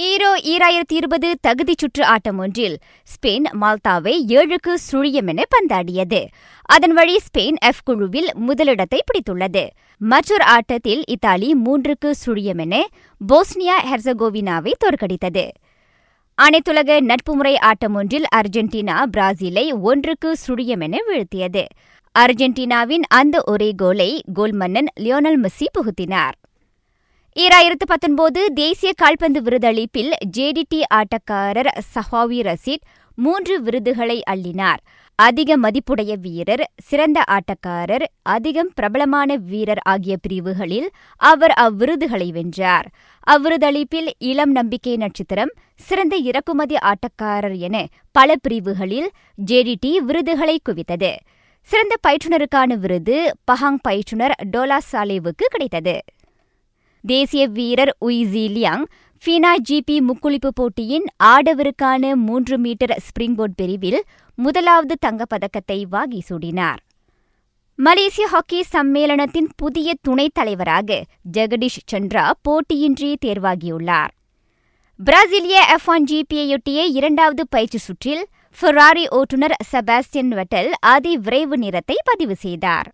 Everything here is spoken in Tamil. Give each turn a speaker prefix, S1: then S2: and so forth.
S1: ஈரோ ஈராயிரத்தி இருபது தகுதிச் சுற்று ஆட்டம் ஒன்றில் ஸ்பெயின் மால்தாவை ஏழுக்கு சுழியம் என பந்தாடியது. அதன் வழி ஸ்பெயின் எஃப் குழுவில் முதலிடத்தை பிடித்துள்ளது. மற்றொரு ஆட்டத்தில் இத்தாலி மூன்றுக்கு சுழியம் என போஸ்னியா ஹெர்சகோவினாவை தோற்கடித்தது. அனைத்துலக நட்பு முறை ஆட்டம் ஒன்றில் அர்ஜென்டினா பிராசிலை ஒன்றுக்கு சுழியம் என வீழ்த்தியது. அர்ஜென்டினாவின் அந்த ஒரே கோலை கோல் மன்னன் லியோனல் மெஸ்ஸி புகுத்தினார். ஈராயிரத்து பத்தொன்பது தேசிய கால்பந்து விருதளிப்பில் ஜேடிடி ஆட்டக்காரர் சஹாவி ரசீத் மூன்று விருதுகளை அள்ளினார். அதிக மதிப்புடைய வீரர் சிறந்த ஆட்டக்காரர் அதிகம் பிரபலமான வீரர் ஆகிய பிரிவுகளில் அவர் அவ்விருதுகளை வென்றார். அவ்விருதளிப்பில் இளம் நம்பிக்கை நட்சத்திரம் சிறந்த இறக்குமதி ஆட்டக்காரர் என பல பிரிவுகளில் ஜேடிடி விருதுகளை குவித்தது. சிறந்த பயிற்றுனருக்கான விருது பஹாங் பயிற்றுனர் டோலா சாலேவுக்கு கிடைத்தது. தேசிய வீரர் உய்ஸி லியாங் ஜிபி முக்குளிப்பு போட்டியின் ஆடவருக்கான மூன்று மீட்டர் ஸ்பிரிங்போர்ட் பிரிவில் முதலாவது தங்கப்பதக்கத்தை வாகி சூடினார். மலேசிய ஹாக்கி சம்மேளனத்தின் புதிய துணைத் தலைவராக ஜெகதீஷ் சந்திரா போட்டியின்றி தேர்வாகியுள்ளார். பிரேசிலிய எஃப் ஒன் ஜிபியையொட்டிய இரண்டாவது பயிற்சி சுற்றில் ஃபெராரி ஓட்டுநர் செபாஸ்டியன் வெட்டல் அதி விரைவு நிறத்தை பதிவு செய்தார்.